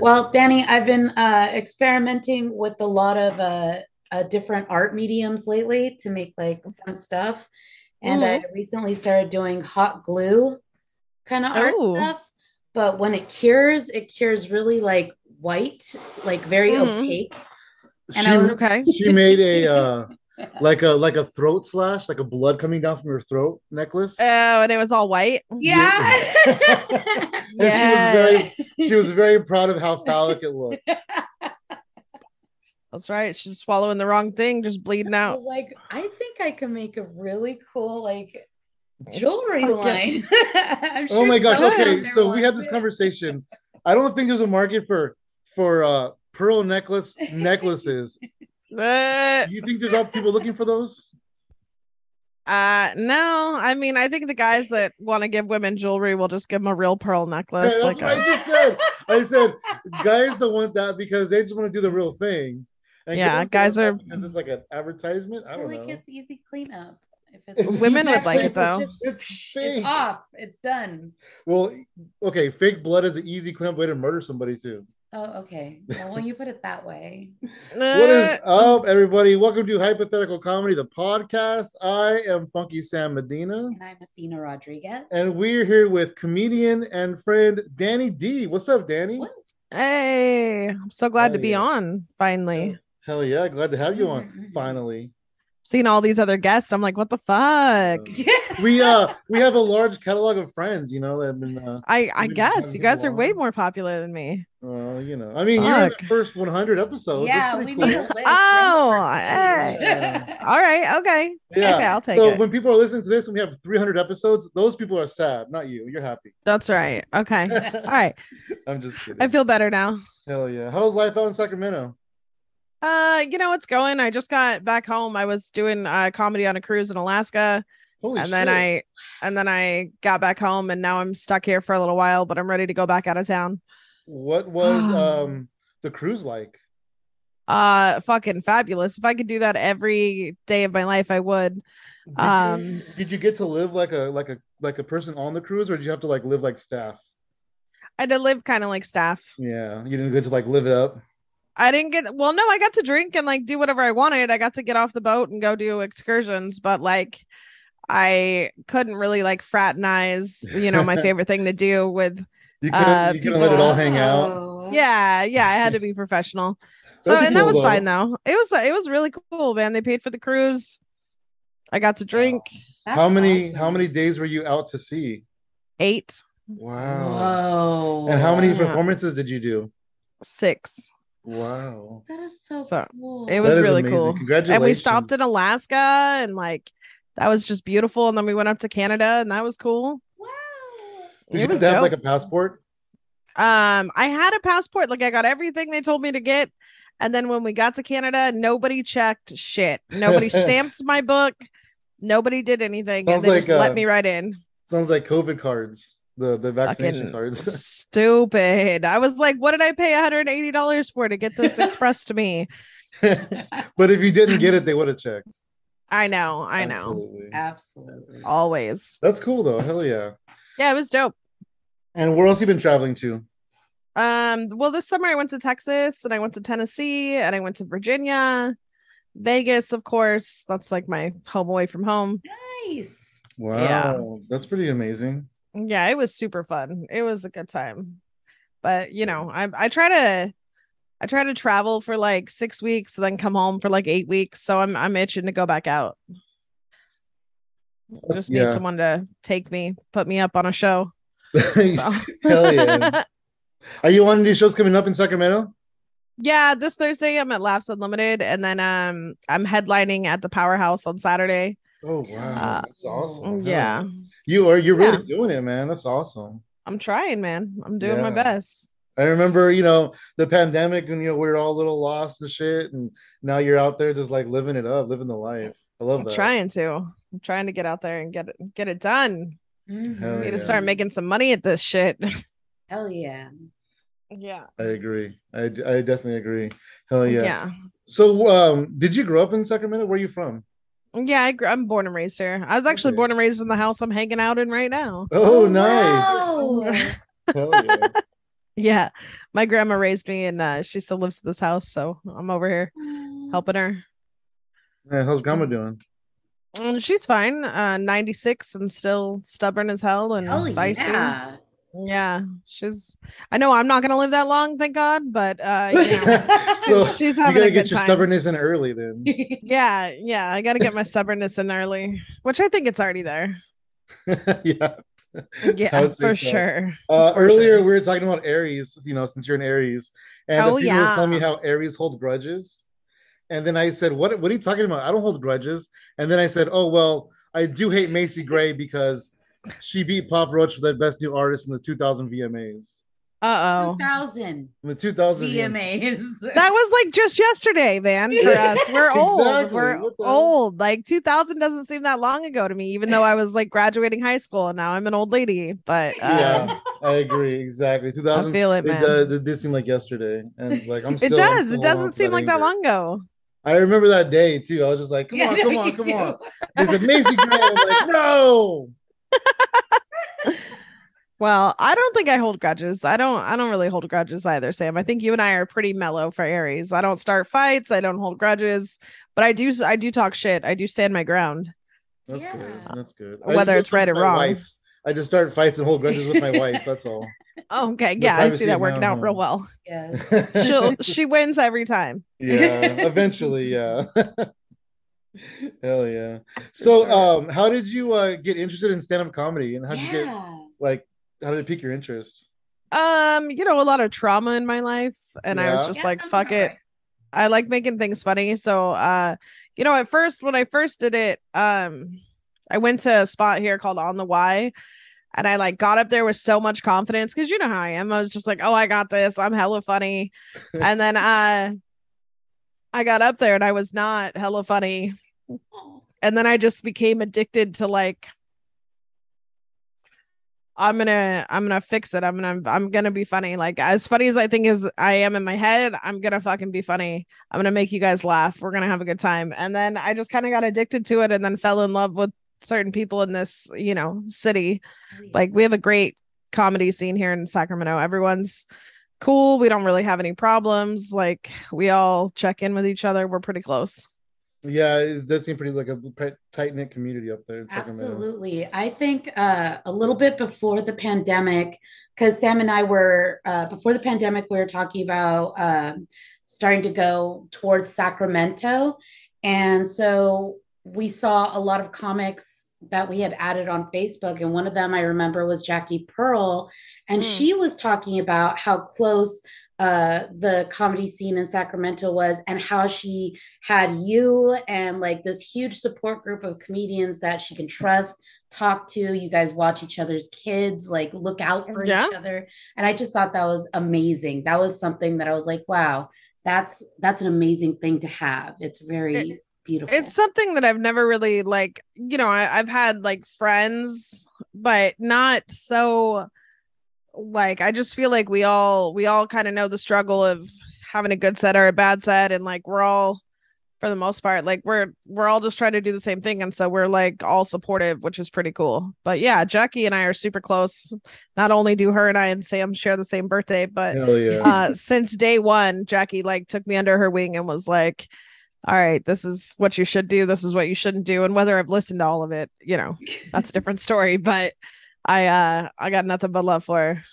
Well, Danny, I've been uh, experimenting with a lot of uh, uh, different art mediums lately to make like fun stuff. And I recently started doing hot glue kind of art Oh. stuff. But when it cures, it cures really like white, like very Mhm. opaque. she, I was- Okay. she made a uh like a like a throat slash, like a blood coming down from her throat necklace. Oh, and it was all white. Yeah. And she was very she was very proud of how phallic it looked. That's right. She's swallowing the wrong thing, just bleeding out. was like, I think I can make a really cool like jewelry Okay. line. I'm Oh my gosh. Okay, so we had this it. conversation. I don't think there's a market for for uh pearl necklace necklaces. Uh, Do you think there's other people looking for those? uh, no, I mean, I think the guys that want to give women jewelry will just give them a real pearl necklace. Yeah, like that's what a- I just said. I said guys don't want that because they just want to do the real thing. And Yeah, guys are- want that because it's like an advertisement. I I feel don't like know. it's easy cleanup. If It's it's Women would like it, though. It's, it's fake. it's off, it's done. Well, okay, fake blood is an easy clean way to murder somebody too. Oh, okay. Well, when you put it that way, What is up, everybody? Welcome to Hypothetical Comedy, the podcast. I am Funky Sam Medina, and I'm Athena Rodriguez. and we're here with comedian and friend Danny D. What's up, Danny? What? Hey, I'm so glad Hell to be yeah. on finally. Hell yeah, glad to have you on. Finally, Seeing all these other guests, I'm like, what the fuck? we uh we have a large catalog of friends, you know, that have been uh, I I been guess you guys are way more popular than me. well, you know, I mean, you're in the first 100 episodes. Yeah, we cool. made a list. We're in the Oh, hey. page. All right, okay. Yeah. Okay, I'll take so it. So when people are listening to this and we have 300 episodes, those people are sad, not you. You're happy. That's right. Okay. All right. I'm just kidding. I feel better now. Hell yeah. How's life out in Sacramento? Uh, you know, it's going. I just got back home. I was doing uh comedy on a cruise in Alaska, Holy and then. I and then I got back home and now I'm stuck here for a little while, but I'm ready to go back out of town. What was um the cruise like? Uh fucking fabulous. If I could do that every day of my life, I would. Did Um, you, did you get to live like a like a like a person on the cruise, or did you have to like live like staff? I had to live kind of like staff. Yeah, you didn't get to like live it up. I didn't get well, no, I got to drink and like do whatever I wanted. I got to get off the boat and go do excursions, but like I couldn't really like fraternize, you know, my favorite thing to do with You couldn't, Uh, you couldn't let it all people- hang out. Oh. yeah, yeah, I had to be professional. So That's and that was though. fine though. It was it was really cool, man. They paid for the cruise. I got to drink That's how many how many days were you out to sea? eight, Wow. Whoa. And how many Yeah. performances did you do? six. Wow. That is so, So, cool. It was That is really amazing. cool. Congratulations. And we stopped in Alaska and like that was just beautiful. And then we went up to Canada and that was cool. wow. Did it you was have to have like a passport? Um, I had a passport, like I got everything they told me to get. And then when we got to Canada, nobody checked shit. Nobody stamped my book. Nobody did anything. Sounds and they like, just let uh, me right in. Sounds like COVID cards, the the vaccination Fucking cards. stupid. I was like, what did I pay $180 for to get this expressed to me? but if you didn't get it, they would have checked. I know, I know. Absolutely. Absolutely. Always. That's cool though. Hell yeah. Yeah, it was dope. And where else you been traveling to? Um, well, this summer I went to Texas and I went to Tennessee and I went to Virginia, Vegas, of course. That's like my home away from home. Nice. Wow, Yeah. that's pretty amazing. Yeah, it was super fun. It was a good time. But you know, I I try to I try to travel for like six weeks, then come home for like eight weeks. So I'm I'm itching to go back out. I just need someone to take me, put me up on a show. So. Hell yeah. Are you on any shows coming up in Sacramento? yeah, this Thursday I'm at Laughs Unlimited, and then um I'm headlining at the Powerhouse on Saturday. Oh wow, Uh, that's awesome. Yeah, You are you're really doing it, man. That's awesome. I'm trying, man. I'm doing my best. I remember, you know, the pandemic and you know, we are all a little lost and shit. And now you're out there just like living it up, living the life. I love I'm that. trying to. I'm trying to get out there and get it get it done. Mhm. Need yeah. to start making some money at this shit. Hell yeah. yeah. I agree. I, I definitely agree. Hell yeah. Yeah. So um did you grow up in Sacramento? Where are you from? Yeah, I, gr- I'm born and raised here. I was actually Okay. born and raised in the house I'm hanging out in right now. Oh, nice. wow. Hell yeah. Yeah. My grandma raised me and uh, she still lives in this house. So I'm over here helping her. Yeah, how's grandma doing? And she's fine. Uh, 96 and still stubborn as hell and Hell feisty. yeah. Yeah, she's. I know I'm not gonna live that long, thank God. But uh, you know, So she's you having gotta a get good your time. stubbornness in early then. Yeah, yeah, I got to get my stubbornness in early, which I think it's already there. yeah. Yeah, for so. sure. Uh, For earlier sure. we were talking about Aries, you know, since you're an Aries, and Oh, the people was telling me how Aries hold grudges, and then I said, "What? What are you talking about? I don't hold grudges." And then I said, "Oh well, I do hate Macy Gray because she beat Papa Roach for the best new artist in the 2000 VMAs. Uh oh. 2000 In the 2000 VMAs. VMAs. That was like just yesterday, man. For us, we're old. Exactly. We're What the hell? old. Like 2000 doesn't seem that long ago to me, even though I was like graduating high school and now I'm an old lady. But uh, Yeah, I agree exactly. 2000. feel it, man. does, it did seem like yesterday, and like I'm. it Still, I'm does. still It doesn't seem like that long ago. I remember that day too. I was just like, "Come on, come on, come on!" It's said Macy Gray. I'm like, "No." Well, I don't think I hold grudges. I don't I don't really hold grudges either, Sam. I think you and I are pretty mellow for Aries. I don't start fights, I don't hold grudges, but I do I do talk shit. I do stand my ground. That's Yeah. good. That's good. Whether it's right or wrong. wife. I just start fights and hold grudges with my wife. That's all. Oh, okay. The Yeah, I see that working own out real well. Yes. She'll she wins every time. yeah, eventually, yeah. Hell yeah. So, um, how did you uh get interested in stand-up comedy, and how'd you get like how did it pique your interest? Um, you know, a lot of trauma in my life, and I was just Yeah, like, fuck it. right. I like making things funny. So uh, you know, at first when I first did it, um, I went to a spot here called On the Y. And I like got up there with so much confidence because you know how I am. I was just like, oh, I got this. I'm hella funny. and then uh I got up there and I was not hella funny. And then I just became addicted to like I'm gonna I'm gonna fix it. I'm gonna I'm gonna be funny. Like as funny as I think as I am in my head, I'm gonna fucking be funny. I'm gonna make you guys laugh. We're gonna have a good time. And then I just kind of got addicted to it and then fell in love with certain people in this, you know, city. Like we have a great comedy scene here in Sacramento. Everyone's cool. We don't really have any problems. Like we all check in with each other. We're pretty close. Yeah, it does seem pretty like a tight knit community up there. in Sacramento. Absolutely. I think uh, a little bit before the pandemic, because Sam and I were, uh, before the pandemic, we were talking about um, starting to go towards Sacramento. And so we saw a lot of comics that we had added on Facebook. And one of them I remember was Jackie Pearl. And Mm. she was talking about how close uh, the comedy scene in Sacramento was and how she had you and like this huge support group of comedians that she can trust, talk to. You guys watch each other's kids, like look out for Yeah. each other. And I just thought that was amazing. That was something that I was like, wow, that's that's an amazing thing to have. It's very beautiful. It's something that I've never really like, you know, I, I've had like friends, but not so like I just feel like we all we all kind of know the struggle of having a good set or a bad set and like we're all for the most part like we're we're all just trying to do the same thing and so we're like all supportive which is pretty cool. But yeah jackie and i are super close. Not only do her and i and sam share the same birthday but yeah. uh since day one jackie like took me under her wing and was like all right this is what you should do. This is what you shouldn't do. And whether i've listened to all of it you know that's a different story but i uh i got nothing but love for her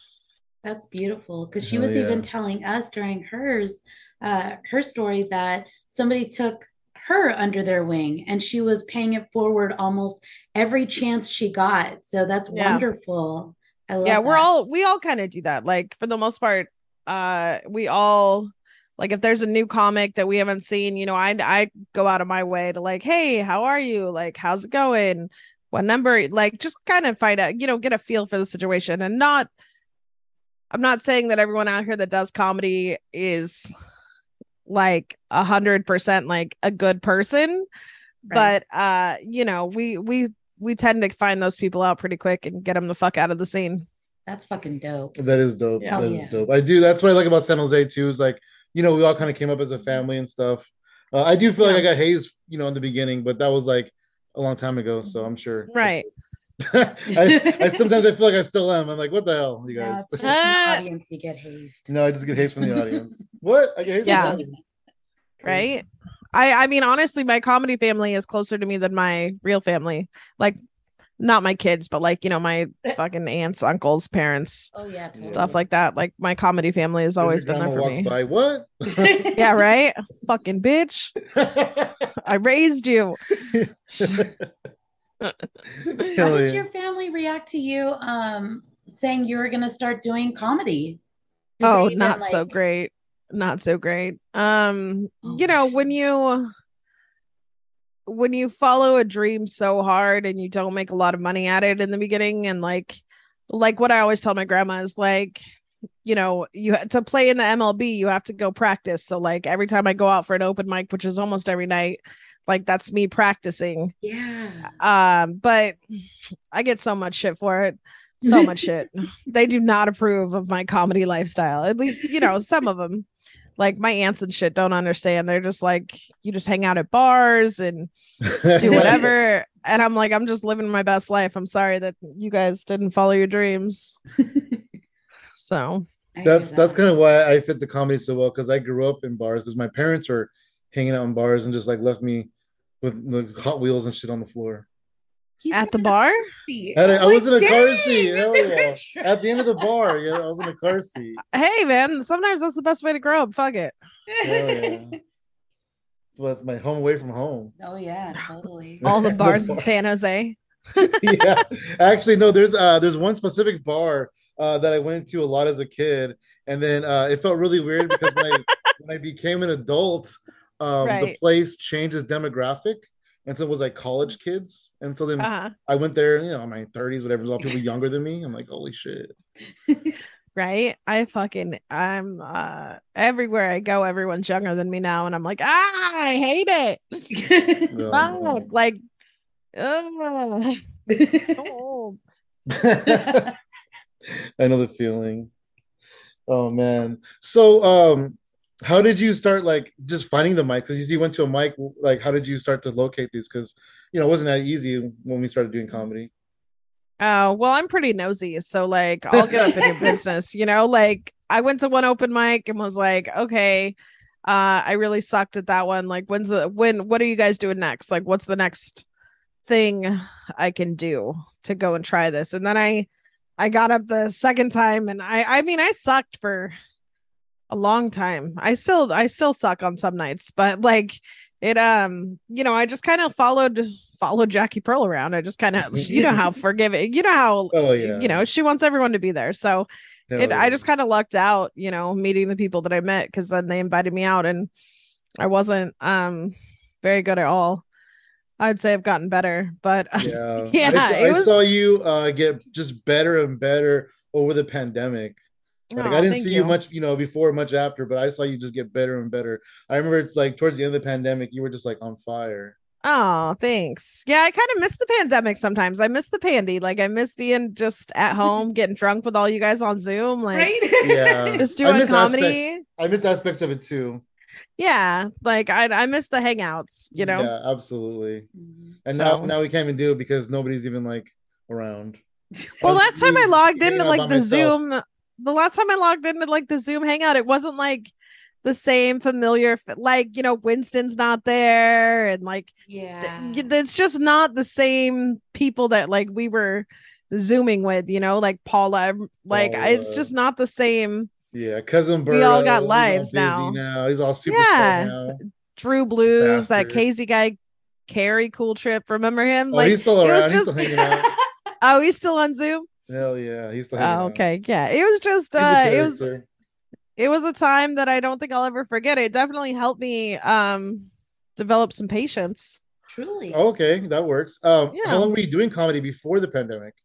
That's beautiful because she Hell was yeah. even telling us during hers, uh, her story that somebody took her under their wing and she was paying it forward almost every chance she got. So that's Yeah. wonderful. I love yeah we're that. all we all kind of do that like for the most part uh we all like if there's a new comic that we haven't seen you know i i go out of my way to like hey how are you like how's it going what number like just kind of find out you know get a feel for the situation and not i'm not saying that everyone out here that does comedy is like a hundred percent like a good person Right. but uh you know we we we tend to find those people out pretty quick and get them the fuck out of the scene That's fucking dope. That is dope. Yeah. That Hell is dope. I do. That's what I like about San Jose too. Is like you know we all kind of came up as a family and stuff. Uh, I do feel like I got hazed, you know, in the beginning, but that was like a long time ago. So I'm sure. Right. I, I sometimes I feel like I still am. I'm like, what the hell, you No, guys? it's just from the audience you get hazed. no, I just get hate from the audience. What? I get hate Yeah. from the audience. right i i mean honestly my comedy family is closer to me than my real family like not my kids but like you know my fucking aunts uncles parents Oh yeah, totally. stuff like that. Like my comedy family has always been there grandma for walks me. by. What? yeah right? Fucking bitch. I raised you. How did your family react to you um saying you were gonna start doing comedy? Did oh they even, not so great. Not so great. Um Oh, you know when you when you follow a dream so hard and you don't make a lot of money at it in the beginning and like like what i always tell my grandma is like you know you to play in the mlb you have to go practice. So like every time i go out for an open mic which is almost every night like that's me practicing. Yeah. um but i get so much shit for it. So much shit. They do not approve of my comedy lifestyle at least you know some of them like my aunts and shit don't understand. They're just like you just hang out at bars and do whatever. And i'm like i'm just living my best life. I'm sorry that you guys didn't follow your dreams. So I hear that's that's kind of why I fit the comedy so well because I grew up in bars because my parents were hanging out in bars and just like left me with the Hot Wheels and shit on the floor. He's at the in a car car seat. At a- I'm I was in a car "Dang, seat, in hell the yeah. At the end of the bar, yeah, I was in a car seat. hey man sometimes that's the best way to grow up fuck it Hell yeah. So that's my home away from home. oh yeah, totally. all the The bars in san jose yeah, actually, no. There's uh, there's one specific bar uh that I went to a lot as a kid, and then uh, it felt really weird because when I when I became an adult, um, the place changes demographic, and so it was like college kids, and so then uh-huh I went there, you know, in my 30s, whatever. There's a lot of people younger than me. I'm like, holy shit. right i fucking i'm uh everywhere i go everyone's younger than me now and i'm like ah i hate it Oh, Fuck, no. like ugh, so old I know the feeling. Oh man. So um how did you start like just finding the mic? Because you went to a mic, like how did you start to locate these? Because you know, it wasn't that easy when we started doing comedy. oh well i'm pretty nosy so like i'll get up in your business you know like i went to one open mic and was like okay uh i really sucked at that one like when's the when what are you guys doing next like what's the next thing i can do to go and try this and then i i got up the second time and i i mean i sucked for a long time i still i still suck on some nights but like it um you know i just kind of followed followed jackie pearl around i just kind of you know how forgiving you know how Oh yeah. you know she wants everyone to be there so Hell it, I just kind of lucked out, you know, meeting the people that I met because then they invited me out and I wasn't um very good at all. I'd say I've gotten better, but yeah. Yeah, I, I was- saw you uh get just better and better over the pandemic. Like Oh, I didn't see you. much, you know, before, much after, but I saw you just get better and better. I remember like towards the end of the pandemic, you were just like on fire. Oh, thanks. Yeah, I kind of miss the pandemic sometimes. I miss the pandy. Like I miss being just at home getting drunk with all you guys on Zoom. Like right? Yeah. just I doing miss comedy. aspects- I miss aspects of it too. Yeah. Like I I miss the hangouts, you know. Yeah, absolutely. Mhm. And now So- now we can't even do it because nobody's even like around. Well, last time I logged hanging into like the myself. Zoom, the last time I logged into like the Zoom hangout, it wasn't like the same familiar, like, you know, Winston's not there and like Yeah. y- it's just not the same people that like we were zooming with, you know, like Paula, like it's just not the same. Yeah, cousin Burrow. We all got he's all lives busy now. He's all super Yeah. now. Drew Blues, that Bastard. Casey guy, Carrie Cool Trip. Remember him? Oh, like, he's still it was around. He's still hanging out. oh, he's still on Zoom. Hell yeah, he's the. hanging Oh, okay, yeah. It was just, uh, it was it was a time that I don't think I'll ever forget. It definitely helped me um develop some patience. Truly. Okay, that works. Um, Yeah. how long were you doing comedy before the pandemic?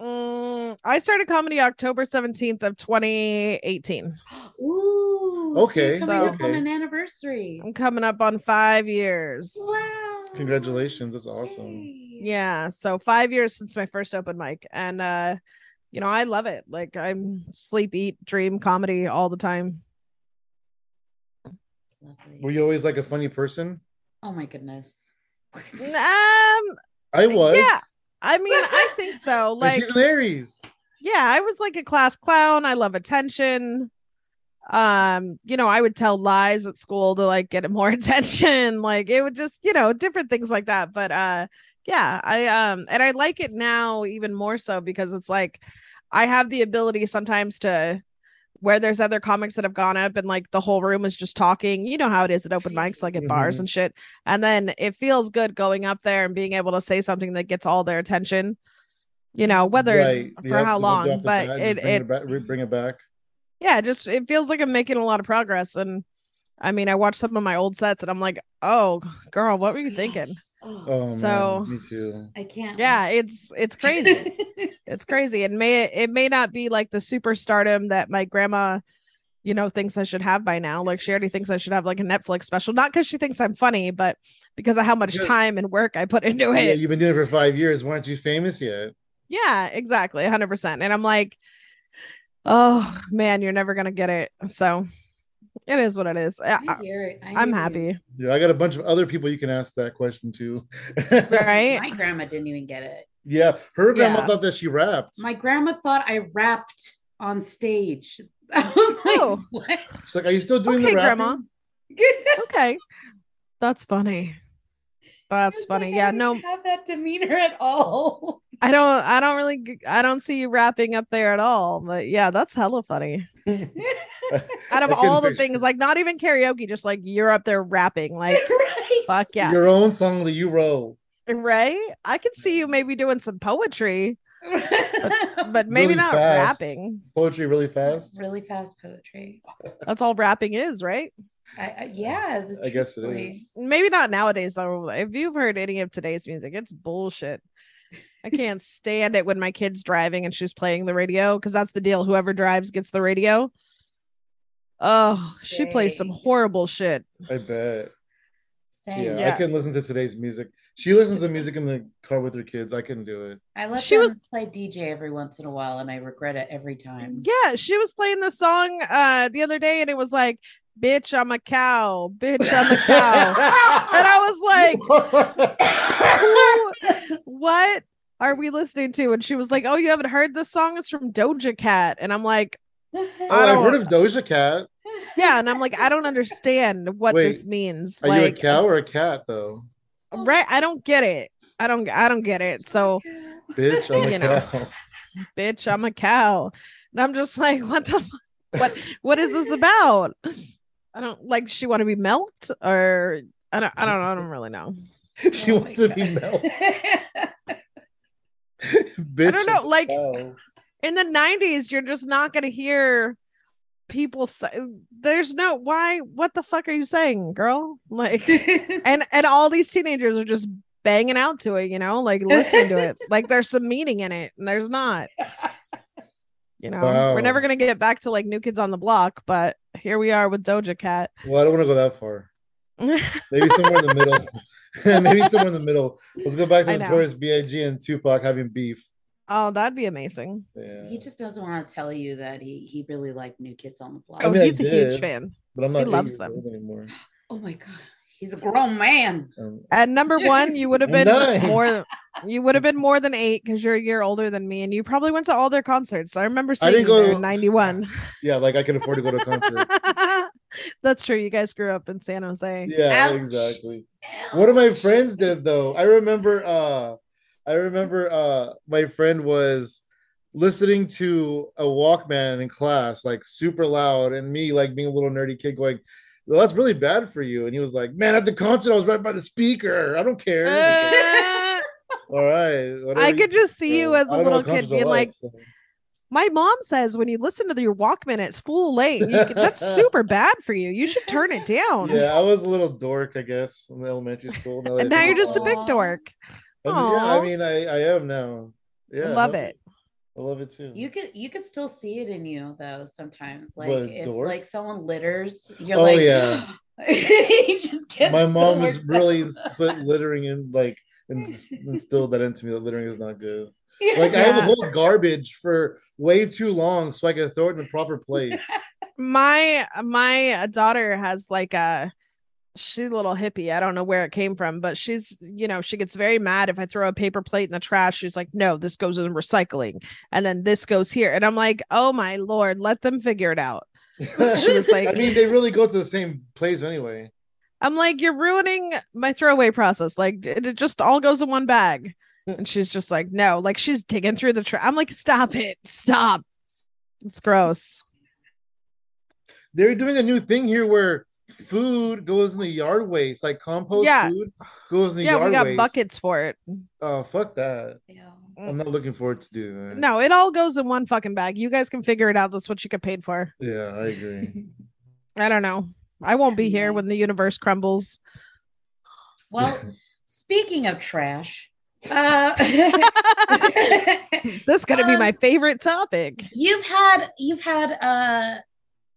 Mm, I started comedy October 17th of 2018. Ooh. Okay, So you're coming up so- on an anniversary. I'm coming up on 5 years. Wow. Congratulations, that's awesome. Yeah, so 5 years since my first open mic and uh you know, I love it. Like I'm sleep, eat, dream comedy all the time. Lovely. Were you always like a funny person? Oh my goodness. Um I was. Yeah. I mean, I think so. Like, she's an Aries. yeah, I was like a class clown. I love attention. Um, you know, I would tell lies at school to like get more attention. Like it would just, you know, different things like that. But uh yeah, I um and I like it now even more so because it's like I have the ability sometimes to where there's other comics that have gone up and like the whole room is just talking. You know how it is at open mics, like at bars Mhm. and shit. And then it feels good going up there and being able to say something that gets all their attention. You know, whether Right. for how you won't do long, but it it re- bring it back. Yeah, just it feels like I'm making a lot of progress. And I mean, I watched some of my old sets and I'm like, oh girl, what were you thinking? Oh, Oh So- man, me too. I can't. Yeah, it's it's crazy. it's crazy. And may it may not be like the superstardom that my grandma, you know, thinks I should have by now. Like she already thinks I should have like a Netflix special, not because she thinks I'm funny, but because of how much Good. time and work I put into it. Yeah, it. you've been doing it for five years. Why aren't you famous yet? Yeah, exactly. 100%. And I'm like, oh man, you're never going to get it. So it is what it is. I, I hear it. I I'm hear you. happy. Yeah, I got a bunch of other people you can ask that question to. Right. My grandma didn't even get it. yeah, her grandma Yeah. thought that she rapped. My grandma thought I rapped on stage. I was like, Oh. what? She's like, "Are you still doing Okay, the rapping?" grandma. Okay. That's funny. That's funny. like, I Yeah, don't no, have that demeanor at all. I don't I don't really I don't see you rapping up there at all. But yeah, that's hella funny. Out of all the things, like not even karaoke, just like you're up there rapping. Like right. fuck yeah. your own song that you wrote. Right? I could see you maybe doing some poetry, but maybe Really not fast. rapping. Poetry really fast. really fast poetry. That's all rapping is, right? I, I yeah, I guess it truthfully. is. Maybe not nowadays though. If you've heard any of today's music, it's bullshit. I can't stand it when my kid's driving and she's playing the radio because that's the deal. Whoever drives gets the radio. Oh, she plays some horrible shit. I bet. Same. Yeah, Yeah. I can't listen to today's music. She listens to music in the car with her kids. I couldn't do it. I let She them was- play DJ every once in a while, and I regret it every time. Yeah, she was playing the song uh the other day and it was like, bitch, I'm a cow, bitch, I'm a cow. and I was like, what are we listening to? And she was like, Oh, you haven't heard this song? It's from Doja Cat. And I'm like, oh, I I've heard of Doja Cat. Yeah, and I'm like, I don't understand what Wait, this means. Are like you a cow or a cat though? right? I don't get it. I don't I don't get it. So Bitch, I'm a You know. cow. bitch, I'm a cow. And I'm just like, what the fu- what what is this about? I don't like she want to be milked or I don't I don't know. I don't really know. she Oh wants my to be God. melted. Bitch, don't know, like- cow. In the 90s, you're just not gonna hear people say there's no why what the fuck are you saying, girl? Like and and all these teenagers are just banging out to it, you know, like listening to it. Like there's some meaning in it, and there's not. You know, we're never gonna get back to like New Kids on the Block, but here we are with Doja Cat. Well, I don't want to go that far. Maybe somewhere in the middle. Maybe somewhere in the middle. Let's go back to know. Notorious B.I.G. and Tupac having beef. oh, that'd be amazing. Yeah. he just doesn't want to tell you that he he really liked New Kids on the Block. Oh, I Oh, mean, I he's a huge fan. but I'm not he loves them. anymore. Oh my god, he's a grown man. Um, At number one, you would have been Nine. more. You would have been more than eight because you're a year older than me, and you probably went to all their concerts. I remember I seeing didn't you go there to- in '91. yeah, like I can afford to go to a concert. That's true. You guys grew up in San Jose. Yeah, Ouch. exactly. One of my friends did though. I remember uh I remember uh my friend was listening to a Walkman in class, like super loud, and me like being a little nerdy kid going, Well, that's really bad for you. And he was like, Man, at the concert, I was right by the speaker. I don't care. Uh, All right. I could just see you as a little kid being like, so- My mom says when you listen to your Walkman, it's full length. That's super bad for you. You should turn it down. Yeah, I was a little dork, I guess, in elementary school. that And now you're just a big dork. And Yeah, I mean, I, I am now. Yeah, I Love it. I love it too. You could you could still see it in you though sometimes. Like What, if dork? like someone litters, you're Oh, like yeah. you just get my so mom was worked really put littering in like ins- instilled that into me that littering is not good like i have a Yeah. whole garbage for way too long so i can throw it in the proper place my my daughter has like a she's a little hippie. I don't know where it came from, but she's, you know, she gets very mad if I throw a paper plate in the trash. She's like, no, this goes in recycling. And then this goes here. And I'm like, oh my lord, let them figure it out. she was like, I mean, they really go to the same place anyway. I'm like, you're ruining my throwaway process. Like, it, it just all goes in one bag. And she's just like, no, like she's digging through the trash. I'm like, stop it, stop. It's gross. They're doing a new thing here where food goes in the yard waste, like compost Yeah. food goes in the Yeah, yard we got waste. buckets for it. Oh, fuck that. Yeah. I'm not looking forward to doing that. No, it all goes in one fucking bag. You guys can figure it out. That's what you get paid for. Yeah, I agree. I don't know. I won't be here when the universe crumbles. Well, speaking of trash, uh, This is gonna be Um, my favorite topic. you've had you've had uh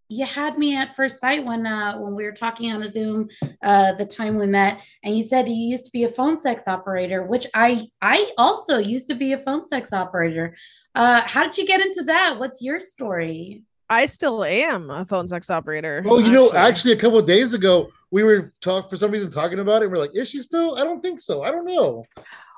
you had me at first sight when uh when we were talking on a zoom uh the time we met and you said you used to be a phone sex operator which i i also used to be a phone sex operator uh how did you get into that what's your story I still am a phone sex operator. Oh, you know, actually, a couple of days ago, we were talk for some reason talking about it. We're like, is she still? I don't think so. I don't know.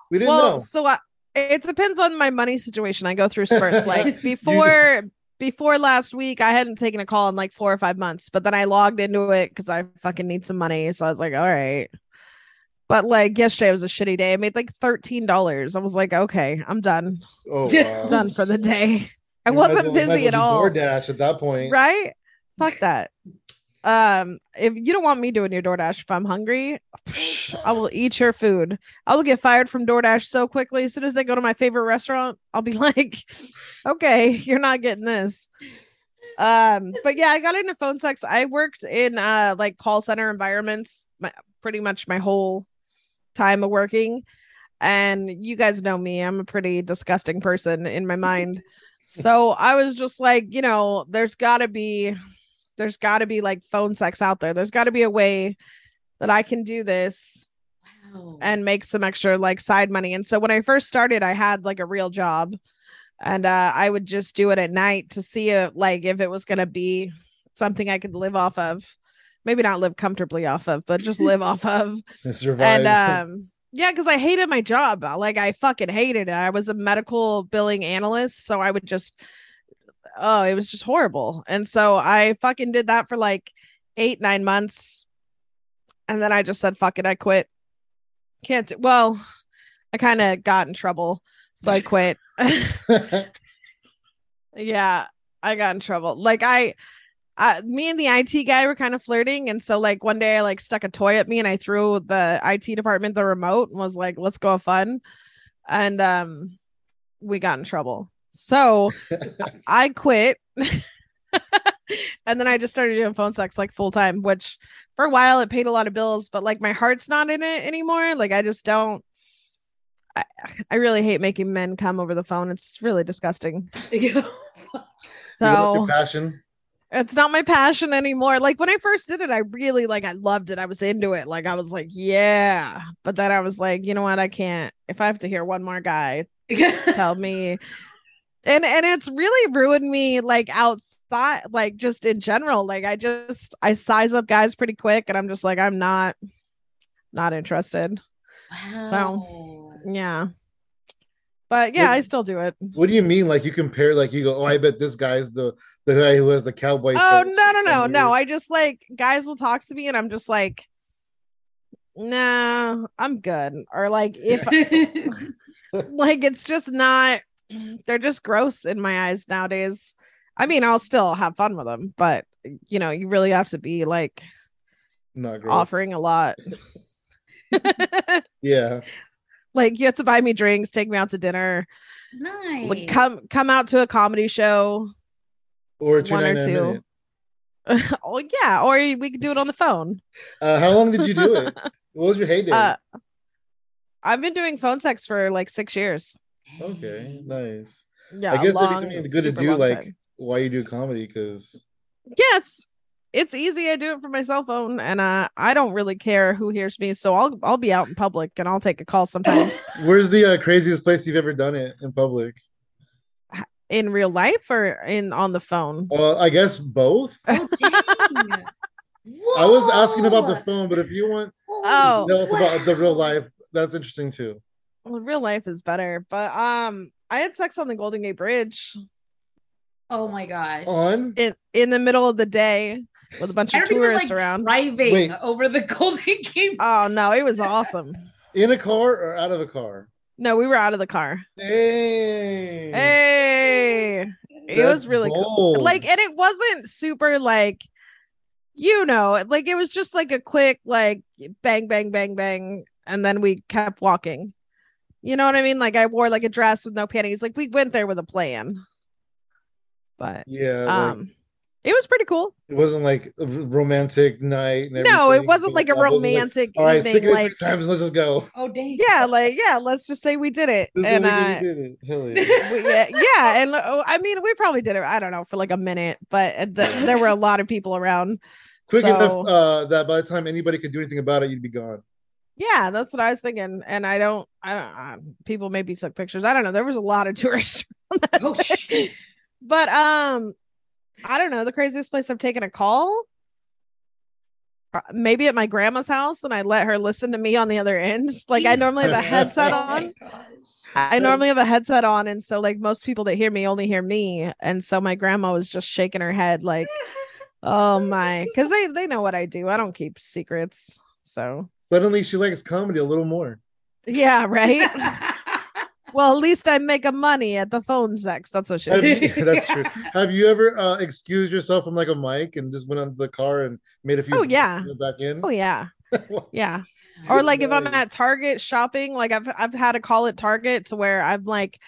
We didn't well, know. so I, it depends on my money situation. I go through spurts. Like before before last week, I hadn't taken a call in like four or five months, but then I logged into it because I fucking need some money. So I was like, all right. But like yesterday was a shitty day. I made like thirteen dollars. I was like, okay, I'm done. Oh, wow. Done for the day. I You wasn't busy at all. do DoorDash at that point. Right? Fuck that. Um, if you don't want me doing your DoorDash, if I'm hungry, I will eat your food. I will get fired from DoorDash so quickly. As soon as I go to my favorite restaurant, I'll be like, okay, you're not getting this. Um, but yeah, I got into phone sex. I worked in uh like call center environments my, pretty much my whole time of working. And you guys know me, I'm a pretty disgusting person in my mind. So I was just like, you know, there's gotta be there's gotta be like phone sex out there. There's gotta be a way that I can do this wow and make some extra like side money. And so when I first started, I had like a real job and uh, I would just do it at night to see it like if it was going to be something I could live off of. Maybe not live comfortably off of, but just live off of. And um yeah, because I hated my job. Like I fucking hated it. I was a medical billing analyst, so I would just oh, it was just horrible. And so I fucking did that for like eight, nine months. And then I just said, fuck it, I quit. Can't do well, I kind of got in trouble. So I quit. yeah, I got in trouble. Like I uh, me and the IT guy were kind of flirting, and so like one day I like stuck a toy at me, and I threw the IT department the remote and was like, "Let's go have fun," and um, we got in trouble. So I quit, and then I just started doing phone sex like full time, which for a while it paid a lot of bills, but like my heart's not in it anymore. Like I just don't. I, I really hate making men come over the phone. It's really disgusting. So passion. it's not my passion anymore. Like when I first did it, I really like I loved it. I was into it. Like I was like, yeah. But then I was like, you know what? I can't. If I have to hear one more guy tell me and and it's really ruined me like outside like just in general like i just i size up guys pretty quick and i'm just like i'm not not interested wow So yeah but yeah What- i still do it What do you mean? Like you compare? Like you go, oh, I bet this guy's the the guy who has the cowboy. oh no no no no i just like guys will talk to me and i'm just like nah i'm good or like if like it's just not they're just gross in my eyes nowadays i mean i'll still have fun with them but you know you really have to be like Not great. offering a lot Yeah. like you have to buy me drinks take me out to dinner nice like come come out to a comedy show Or two One or two. oh yeah or we could do it on the phone Uh, how long did you do it? What was your heyday? uh i've been doing phone sex for like six years okay, nice. yeah I guess long, that'd be something good to do, like time. why you do comedy, because yeah it's it's easy i do it for my cell phone and uh i don't really care who hears me so i'll i'll be out in public and i'll take a call sometimes where's the uh, craziest place you've ever done it in public? in real life or in on the phone Well, I guess both. oh I was asking about the phone, but if you want Oh. tell us about the real life, that's interesting too. Well, real life is better, but um, I had sex on the Golden Gate Bridge Oh my gosh. On in in the middle of the day with a bunch of tourists like around. driving Wait. over the Golden Gate. Oh no, it was awesome. in a car or out of a car? No, we were out of the car. Hey, Hey, it was really cool. Like, and it wasn't super like, you know, like it was just like a quick like bang, bang, bang, bang, and then we kept walking. You know what I mean? Like I wore like a dress with no panties. Like we went there with a plan. But yeah, like, um, it was pretty cool. it wasn't like a romantic night. And No, it wasn't like a It wasn't romantic All right, stick evening. it Like three times. Let's just go. Oh dang. yeah, like yeah. Let's just say we did it, This and uh, did, it. Hell yeah. we- yeah, yeah, and uh, I mean, we probably did it. I don't know for like a minute, but uh, the, there were a lot of people around. Quick So- enough uh, that by the time anybody could do anything about it, you'd be gone. Yeah, that's what I was thinking. And I don't, I don't. Uh, people maybe took pictures. I don't know. There was a lot of tourists. Oh shit. But um, I don't know. The craziest place I've taken a call. uh, Maybe at my grandma's house, and I let her listen to me on the other end. Like I normally have a headset Oh on. gosh. I normally have a headset on, and so like most people that hear me only hear me, and so my grandma was just shaking her head like, "Oh my," because they they know what I do. I don't keep secrets, so Suddenly, she likes comedy a little more. yeah, right. well, at least I make a money at the phone sex. That's what she. Have you- that's true. Have you ever uh, excused yourself from like a mic and just went onto the car and made a few? Oh, yeah. back in. Oh yeah, yeah. Or like if I'm at Target shopping, like I've I've had a call at Target to where I'm like,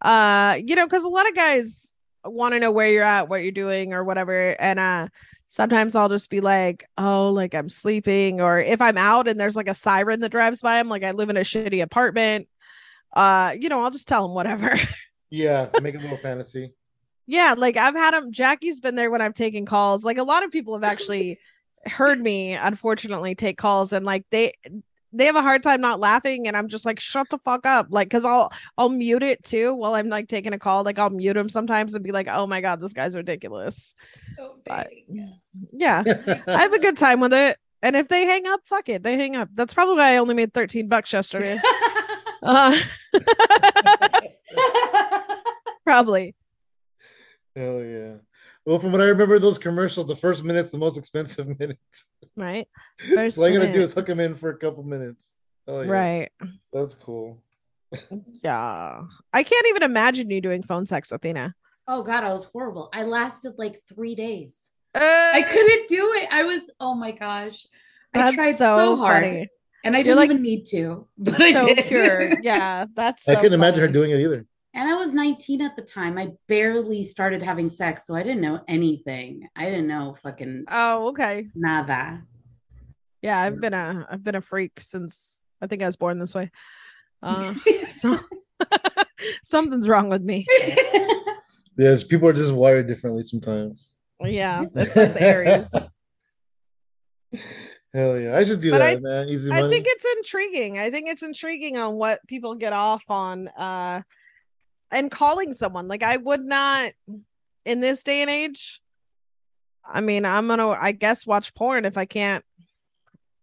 uh, you know, because a lot of guys want to know where you're at, what you're doing, or whatever, and uh. Sometimes I'll just be like, oh, like I'm sleeping, or if I'm out and there's like a siren that drives by, I'm like, I live in a shitty apartment. Uh, you know, I'll just tell him whatever. Yeah, make a little fantasy. Yeah, like I've had him. Jackie's been there when I've taken calls. Like a lot of people have actually heard me, unfortunately, take calls, and like they they have a hard time not laughing, and I'm just like, shut the fuck up, like because I'll I'll mute it too while I'm like taking a call. Like I'll mute him sometimes and be like, oh my god, this guy's ridiculous. Oh, But- Yeah, I have a good time with it. And if they hang up, fuck it, they hang up. That's probably why I only made 13 bucks yesterday. Uh, probably. Hell yeah. Well, from what I remember, those commercials, the first minute's the most expensive minute. Right. so First all you gotta do is hook them in for a couple minutes. Oh yeah, Right. That's cool. Yeah. I can't even imagine you doing phone sex, Athena. oh god, I was horrible. I lasted like three days. Uh, I couldn't do it. I was oh my gosh. I That's tried so so, hard. funny. And I You're didn't like even need to. But I So did. pure. Yeah. That's I couldn't imagine her doing it either. And I was 19 at the time. I barely started having sex, so I didn't know anything. I didn't know fucking Oh, okay. nada. Yeah, I've been a I've been a freak since I think I was born this way. Uh so something's wrong with me. Yes, people are just wired differently sometimes. Yeah, it's this Aries. Hell yeah, I should do But that, I- man. Easy I money. think it's intriguing. I think it's intriguing on what people get off on uh and calling someone. Like I would not in this day and age. I mean, I'm gonna I guess watch porn if I can't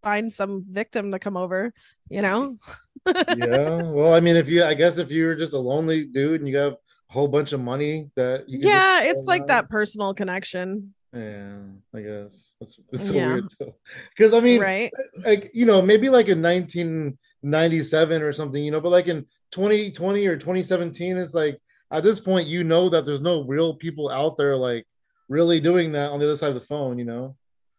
find some victim to come over, you know? yeah. Well, I mean, if you, I guess, if you're just a lonely dude and you have a whole bunch of money that you yeah, it's like that personal connection. Yeah, I guess it's it's so Yeah. weird. Because I mean, right. like you know, maybe like in 1997 or something, you know, but like in 2020 or 2017, it's like at this point, you know that there's no real people out there like really doing that on the other side of the phone, you know.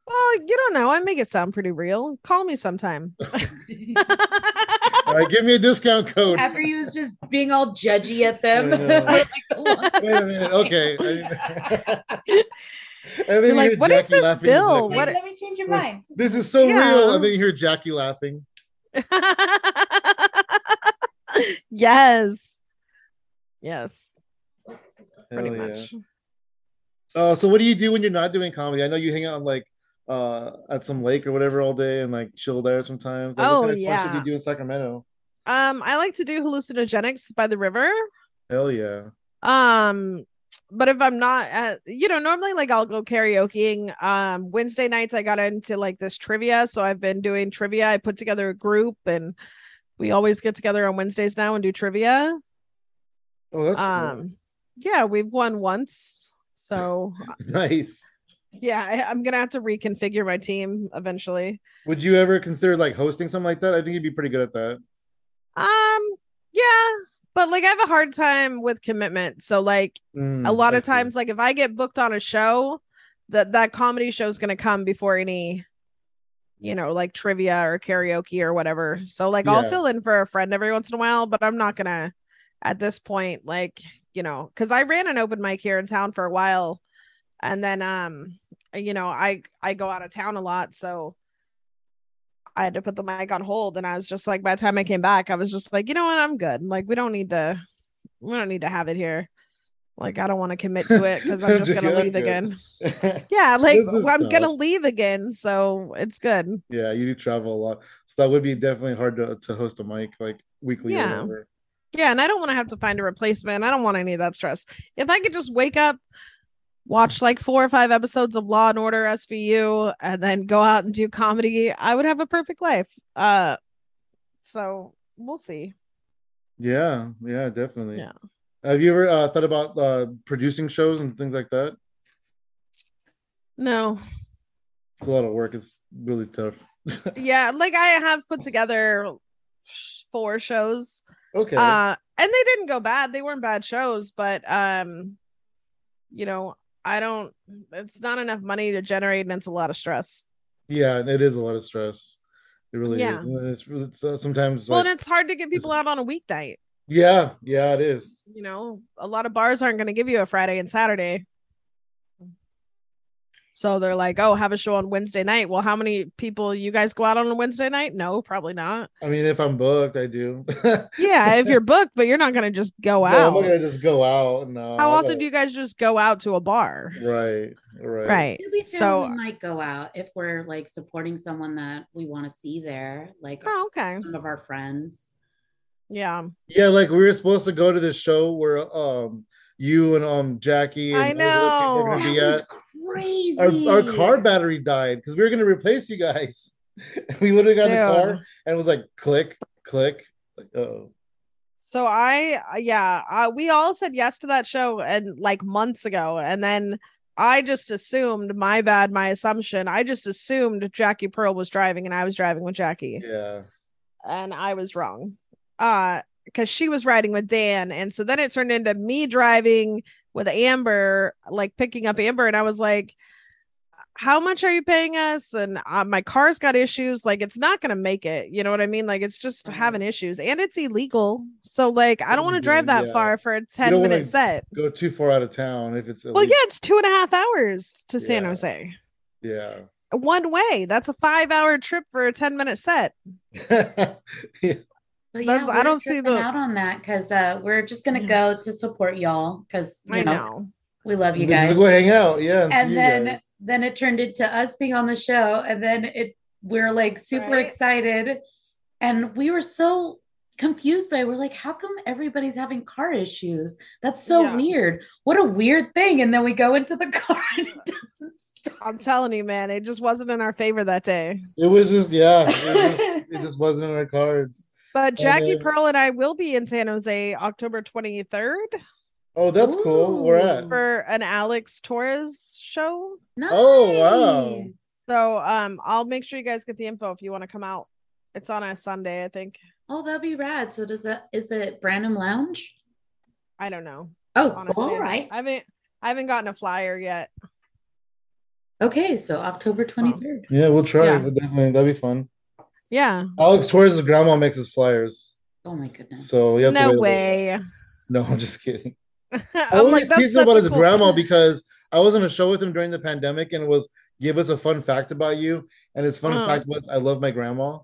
Well, you don't know. I make it sound pretty real. Call me sometime. All right, give me a discount code. After he was just being all judgy at them. Like the Wait a minute. Okay. and then You're like, hear "What is Jackie this laughing, bill? like, What- Let me change your mind. This is so Yeah. real. And then you hear Jackie laughing. yes. Yes. Pretty Hell yeah. much. Uh, so what do you do when you're not doing comedy? I know you hang out like uh at some lake or whatever all day and like chill there sometimes. Like, Oh, what kind of fun shit do yeah. you do in Sacramento? Um, I like to do hallucinogenics by the river. Hell yeah. Um, but if I'm not at, you know, normally like I'll go karaokeing. Um, Wednesday nights I got into like this trivia, so I've been doing trivia. I put together a group, and we always get together on Wednesdays now and do trivia. Oh, that's um, cool. yeah, we've won once, so nice. yeah, I, I'm gonna have to reconfigure my team eventually. Would you ever consider like hosting something like that? I think you'd be pretty good at that. Um, yeah, but like I have a hard time with commitment. So like Mm, a lot of times, like if I get booked on a show, that that comedy show is gonna come before any, you know, like trivia or karaoke or whatever. So like I'll fill in for a friend every once in a while, but I'm not gonna at this point, like, you know, because I ran an open mic here in town for a while and then um, you know, I I go out of town a lot, so I had to put the mic on hold and I was just like by the time I came back, I was just like, you know what, I'm good. Like we don't need to we don't need to have it here. Like I don't want to commit to it because I'm just gonna leave again. Yeah, like I'm gonna leave again, so it's good. yeah, you do travel a lot, so that would be definitely hard to, to host a mic like weekly Yeah. Yeah, and I don't want to have to find a replacement. I don't want any of that stress. If I could just wake up, watch like four or five episodes of Law and Order SVU, and then go out and do comedy, I would have a perfect life. Uh, so we'll see. Yeah, yeah, definitely. Yeah. Have you ever uh, thought about uh, producing shows and things like that? No, It's a lot of work. It's really tough. yeah, like I have put together four shows. okay. Uh, and they didn't go bad. They weren't bad shows, but um, you know, I don't. It's not enough money to generate, and it's a lot of stress. yeah, it is a lot of stress. It really Yeah. is. It's, it's uh, sometimes well, like, and it's hard to get people out on a weeknight. Yeah, yeah, it is. You know, a lot of bars aren't going to give you a Friday and Saturday. So they're like, "Oh, have a show on Wednesday night." Well, how many people you guys go out on a Wednesday night? No, probably not. I mean, if I'm booked, I do. Yeah, if you're booked, but you're not going to just go out. No, I'm out. not gonna just go out. No. How often gotta- do you guys just go out to a bar? Right, right, Right. To fair, So, we might go out if we're like supporting someone that we want to see there, like oh, okay. some of our friends. Yeah. Yeah, like we were supposed to go to this show where um you and um Jackie and I all the other people were know. gonna That be was at. crazy. Our, our car battery died because we were gonna replace you guys. we literally got in the car and it was like click, click. Like, oh, So I uh, yeah, uh, we all said yes to that show and like months ago and then I just assumed my bad my assumption. I just assumed Jackie Pearl was driving and I was driving with Jackie yeah. and I was wrong. Uh cuz she was riding with Dan. And so then it turned into me driving with Amber like picking up Amber. And I was like how much are you paying us? And uh, my car's got issues. Like it's not going to make it. You know what i mean? Like it's just having issues. And it's illegal. So like i don't want to drive that yeah. far for a 10 don't minute set. Go too far out of town if it's well yeah it's two and a half hours to san jose. Yeah. one way. That's a five hour trip for a 10 minute set. Yeah. But That's- I we're don't see tripping the- out on that because uh, we're just gonna Yeah. go to support y'all because you i know, know we love you Just guys. go hang out, yeah, and, and then guys. then it turned into us being on the show, and then it we're like super Right. excited, and we were so confused by. it. We're like, how come everybody's having car issues? That's so Yeah. weird. What a weird thing. And then we go into the car and it i'm telling you man it just wasn't in our favor that day It was just yeah, it just, it just wasn't in our cards. But jackie then- pearl and i will be in san jose october 23rd Oh, that's cool. Where Ooh. at? for an alex torres show Nice. Oh, wow. So um I'll make sure you guys get the info if you want to come out. It's on a Sunday, I think. Oh, that'd be rad. So does that is it Branham Lounge? I don't know. Oh, Honestly. all right. I haven't I haven't gotten a flyer yet. Okay, so October 23rd. Yeah, we'll try. Yeah. But definitely, that'd be fun. Yeah. Alex Torres' grandma makes his flyers, Oh my goodness. so you have to No wait way. No, I'm just kidding. I I'm was like like teasing about his cool- grandma because I was on a show with him during the pandemic and it was give us a fun fact about you. And his fun Oh. fact was I love my grandma.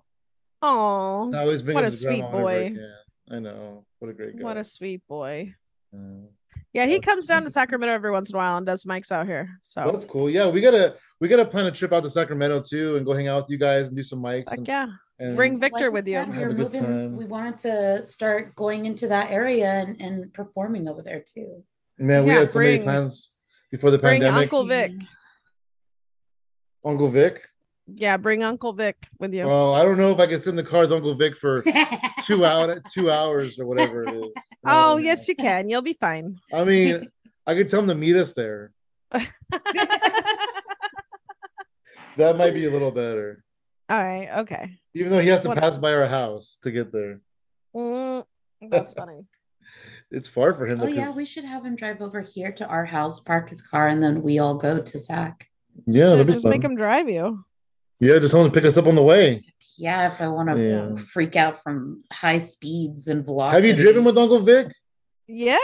Oh, always bring What a sweet grandma whenever I boy. I know. What a great guy. what a sweet boy. Uh, Yeah, he That's comes down to. Sacramento every once in a while and does mics out here. So That's cool. Yeah, we gotta we gotta plan a trip out to Sacramento too and go hang out with you guys and do some mics. like And, yeah. and Bring Victor we with you. said, we're moving. We wanted to start going into that area and, and performing over there too. Man, we Yeah, had so many plans before the Bring pandemic. Uncle Vic. Uncle Vic. Yeah, bring Uncle Vic with you. Oh, I don't know if I can send the car with Uncle Vic for two out two hours or whatever it is. oh, Um, yes, you can. You'll be fine. I mean, I could tell him to meet us there. That might be a little better. All right. Okay. Even though he has to What- pass by our house to get there. Mm, that's funny. It's far for him. Oh though, yeah, 'cause- we should have him drive over here to our house, park his car, and then we all go to Zach. yeah, Yeah, that'd be just make him drive you. Yeah, just someone to pick us up on the way. Yeah, if I want to Yeah. freak out from high speeds and velocity. Have you driven with Uncle Vic? Yeah.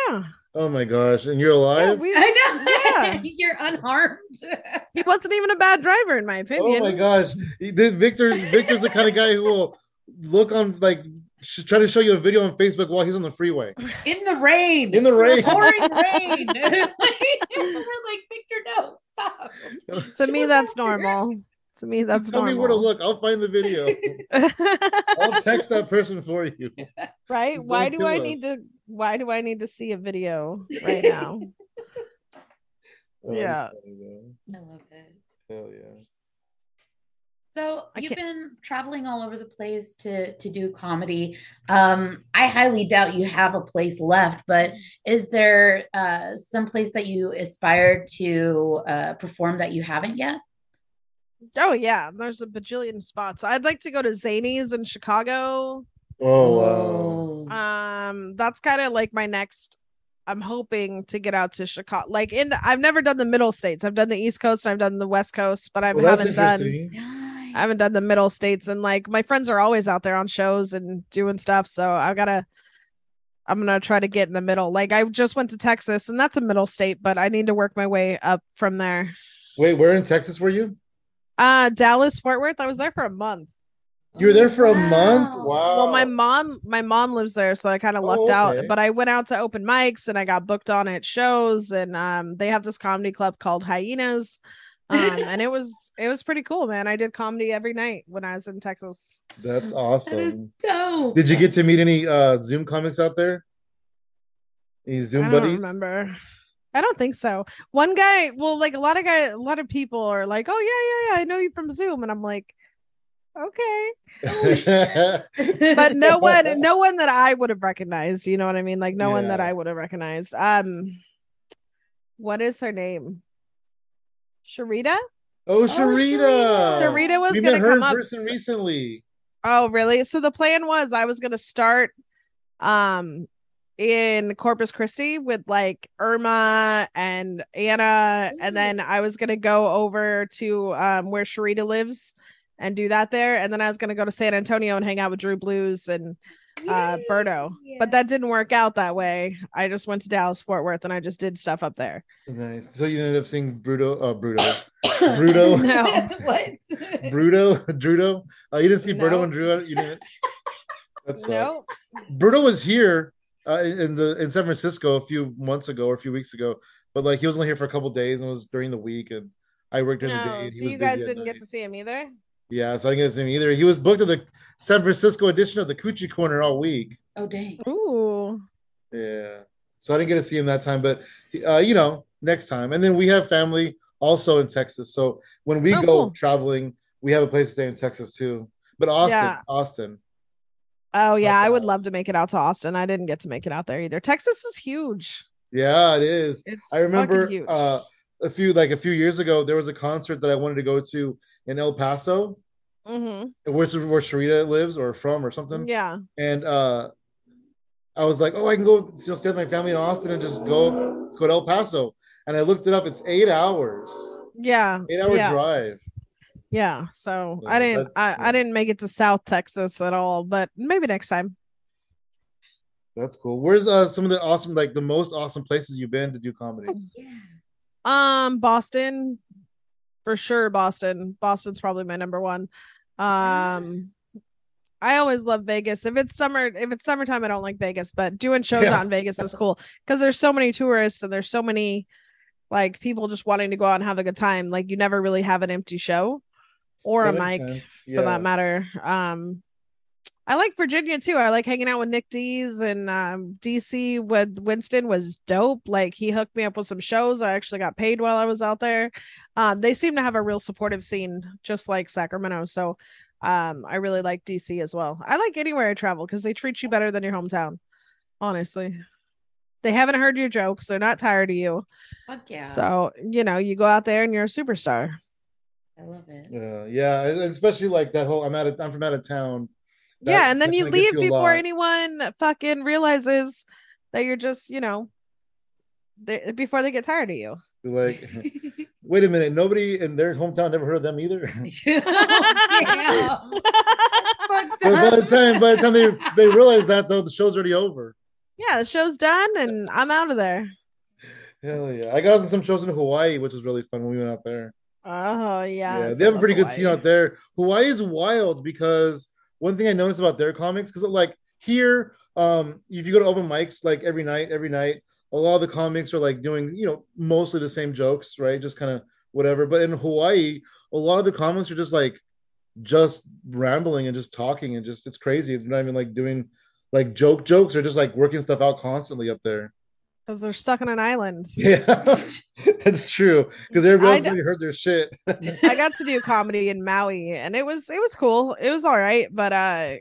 Oh my gosh, and you're Yeah, alive? we, I know. Yeah. You're unharmed. he wasn't even a bad driver, in my oh opinion. oh my gosh, He- this- Victor's Victor's the kind of guy who will look on like sh- try to show you a video on Facebook while he's on the freeway. In the rain. In the rain. Pouring rain. We're like, Victor, no, stop. to She me, that's after- normal. To me, that's Just tell normal. me where to look. I'll find the video. I'll text that person for you. right? Don't Why do I us. need to? Why do I need to see a video right now? Oh, Yeah. funny. I love it. Hell yeah. So I you've can't- been traveling all over the place to to do comedy. Um, I highly doubt you have a place left, but is there uh, some place that you aspire to uh, perform that you haven't yet? Oh yeah, there's a bajillion spots. I'd like to go to Zanies in Chicago. Oh wow. Um, that's kind of like my next. I'm hoping to get out to Chicago. Like in, I've never done the middle states. I've done the East Coast. I've done the West Coast, but I Well, haven't done. I haven't done the middle states, and like my friends are always out there on shows and doing stuff. So I gotta. I'm gonna try to get in the middle. Like I just went to Texas, and that's a middle state, but I need to work my way up from there. Wait, where in Texas were you? Uh, Dallas, Fort Worth. I was there for a month. You were there for a month? Wow. Well, my mom, my mom lives there, so I kind of Oh, lucked out. But I went out to open mics and I got booked on at shows, and um, they have this comedy club called Hyenas, um, and it was it was pretty cool, man. I did comedy every night when I was in Texas. That's That is awesome. dope. Did you get to meet any uh Zoom comics out there? Any Zoom I don't buddies? remember. I don't think so. One guy, well, like a lot of guy, a lot of people are like, "Oh yeah, yeah, yeah, I know you from Zoom," and I'm like, "Okay," but no one, no one that I would have recognized. You know what I mean? Like no one that I would have recognized. Um, what is her name? Sharita. Oh, Sharita. Sharita. Sharita was we gonna come up. recently. Oh, really? So the plan was I was gonna start um in Corpus Christi with like Irma and Anna, and then I was gonna go over to um where Sharita lives and do that there, and then I was gonna go to San Antonio and hang out with Drew Blues and uh Berto. But that didn't work out that way. I just went to Dallas Fort Worth and I just did stuff up there. Nice. So you ended up seeing Bruto, uh, Bruto, Bruto. No. what? Bruto, Drudo. Uh, you didn't see Bruto No. and Drew. You didn't. That sucks. No, Bruto was here uh, in the in San Francisco a few months ago or a few weeks ago, but like he was only here for a couple days and it was during the week, and I worked during the day. no. So you guys didn't get to see him either. Yeah, so I didn't get to see him either. He was booked at the San Francisco edition of the Coochie Corner all week. Oh dang. Ooh. Yeah, so I didn't get to see him that time, but uh, you know, next time. And then we have family also in Texas, so when we Oh, go cool. traveling, we have a place to stay in Texas too. But Austin, Yeah. Austin, Oh yeah, I would love to make it out to Austin. I didn't get to make it out there either. Texas is huge. yeah, it is. It's I remember uh, a few like a few years ago, there was a concert that I wanted to go to in El Paso, Mhm. where's where Sharita lives or from or something. Yeah. And uh, I was like, oh, I can go you know, stay with my family in Austin and just go go to El Paso. And I looked it up; it's eight hours, Yeah. eight hour yeah. drive. Yeah. So Yeah, I didn't I, yeah. I didn't make it to South Texas at all, but maybe next time. That's cool. Where's uh some of the awesome, like the most awesome places you've been to do comedy? Yeah. Um Boston. For sure Boston. Boston's probably my number one. Um I always love Vegas. If it's summer, if it's summertime, I don't like Vegas, but doing shows Yeah. out in Vegas is cool because there's so many tourists and there's so many like people just wanting to go out and have a good time. Like you never really have an empty show or That a mic sense. for that matter. Um I like Virginia too. I like hanging out with Nick Dees and um, DC with Winston was dope. Like he hooked me up with some shows. I actually got paid while I was out there. Um, they seem to have a real supportive scene, just like Sacramento. So um, I really like DC as well. I like anywhere I travel because they treat you better than your hometown. Honestly, they haven't heard your jokes. They're not tired of you. Fuck yeah. So you know, you go out there and you're a superstar. I love it. Yeah, yeah, especially like that whole. I'm out of. I'm from out of town. That yeah, and then you leave you before lot. anyone fucking realizes that you're just, you know, they, before they get tired of you. You're like, wait a minute, nobody in their hometown never heard of them either. Oh, damn. Fucked But by the time, by the time they they realize that though, the show's already over. yeah, the show's done and I'm out of there. Hell yeah! I got on some shows in Hawaii, which was really fun when we went out there. Oh yeah. yeah, they have a pretty good scene out there. Hawaii is wild because one thing I noticed about their comics, because like here, um, if you go to open mics like every night, every night, a lot of the comics are like doing, you know, mostly the same jokes, right? Just kind of whatever. But in Hawaii, a lot of the comics are just like just rambling and just talking and just it's crazy. They're not even like doing like joke jokes or just like working stuff out constantly up there. Because they're stuck on an island. Yeah, it's true because everybody I else already heard their shit. I got to do comedy in Maui and it was it was cool. It was all right, but uh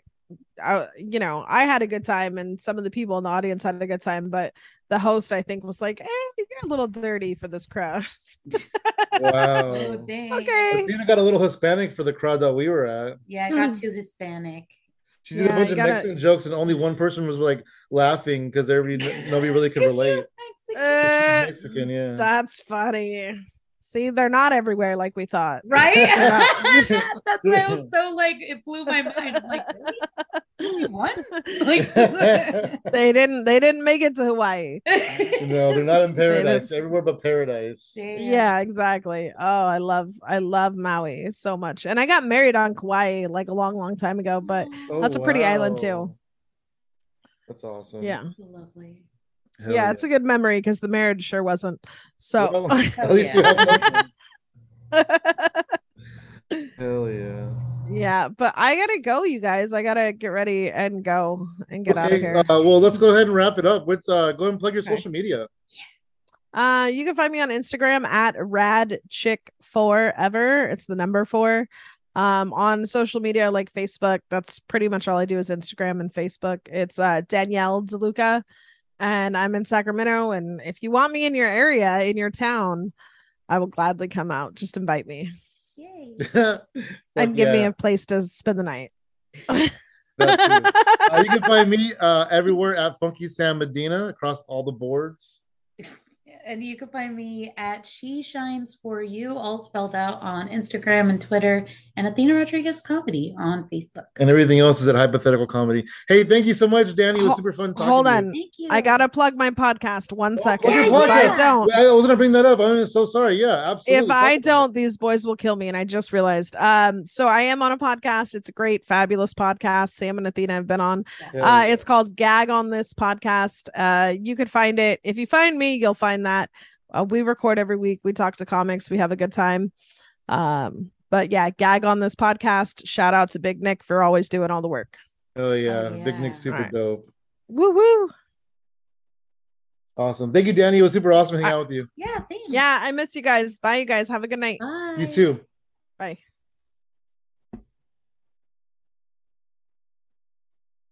I, you know, I had a good time and some of the people in the audience had a good time, but the host I think was like, "Eh, you're a little dirty for this crowd." wow. Oh, okay. Athena got a little Hispanic for the crowd that we were at. Yeah, I got too Hispanic. She did Yeah, a bunch of gotta- Mexican jokes, and only one person was like laughing because everybody, nobody really could relate. was Mexican. Uh, Mexican, yeah. That's funny. See, they're not everywhere like we thought. right? That's why I was so like it blew my mind. I'm like, really? Only one? Like They didn't they didn't make it to Hawaii. no, they're not in paradise. just- Everywhere but paradise. Damn. Yeah, exactly. Oh, I love I love Maui so much. And I got married on Kauai like a long, long time ago, but Oh, That's a pretty island, too. That's awesome. yeah. So lovely. Hell yeah, it's a good memory because the marriage sure wasn't. So Well, at least you have something. Hell yeah. yeah, but I gotta go, you guys. I gotta get ready and go and get out of here. Uh, well, let's go ahead and wrap it up. Let's uh, go ahead and plug your Okay. social media. Uh, you can find me on Instagram at rad chick forever. It's the number four. Um, on social media like Facebook, that's pretty much all I do is Instagram and Facebook. It's uh Danielle DeLuca, and I'm in Sacramento. And if you want me in your area, in your town, I will gladly come out. Just invite me Yay. And give me a place to spend the night. Uh, you can find me uh, everywhere at Funky Sam Medina across all the boards. And you can find me at She Shines For You, all spelled out on Instagram and Twitter, and Athena Rodriguez Comedy on Facebook. And everything else is at Hypothetical Comedy. Hey, thank you so much, Danny. It was super fun talking hold to you. on. Thank you. I gotta plug my podcast one second. your If podcast. I don't, I was gonna bring that up. I'm so sorry. Yeah, absolutely. if Talk I don't, these boys will kill me. And I just realized. Um, so I am on a podcast. It's a great, fabulous podcast. Sam and Athena have been on. Yeah. Uh, it's called Gag on this podcast. Uh, you could find it if you find me, you'll find that. Uh, we record every week. We talk to comics. We have a good time. Um, but yeah, Gag on this podcast. Shout out to Big Nick for always doing all the work. oh yeah, Oh, Big Nick, super Alright. dope. Woo woo. Awesome. Thank you, Danny. It was super awesome hanging out with you. Yeah, thanks. Yeah, I miss you guys. Bye, you guys. Have a good night. Bye. You too. Bye.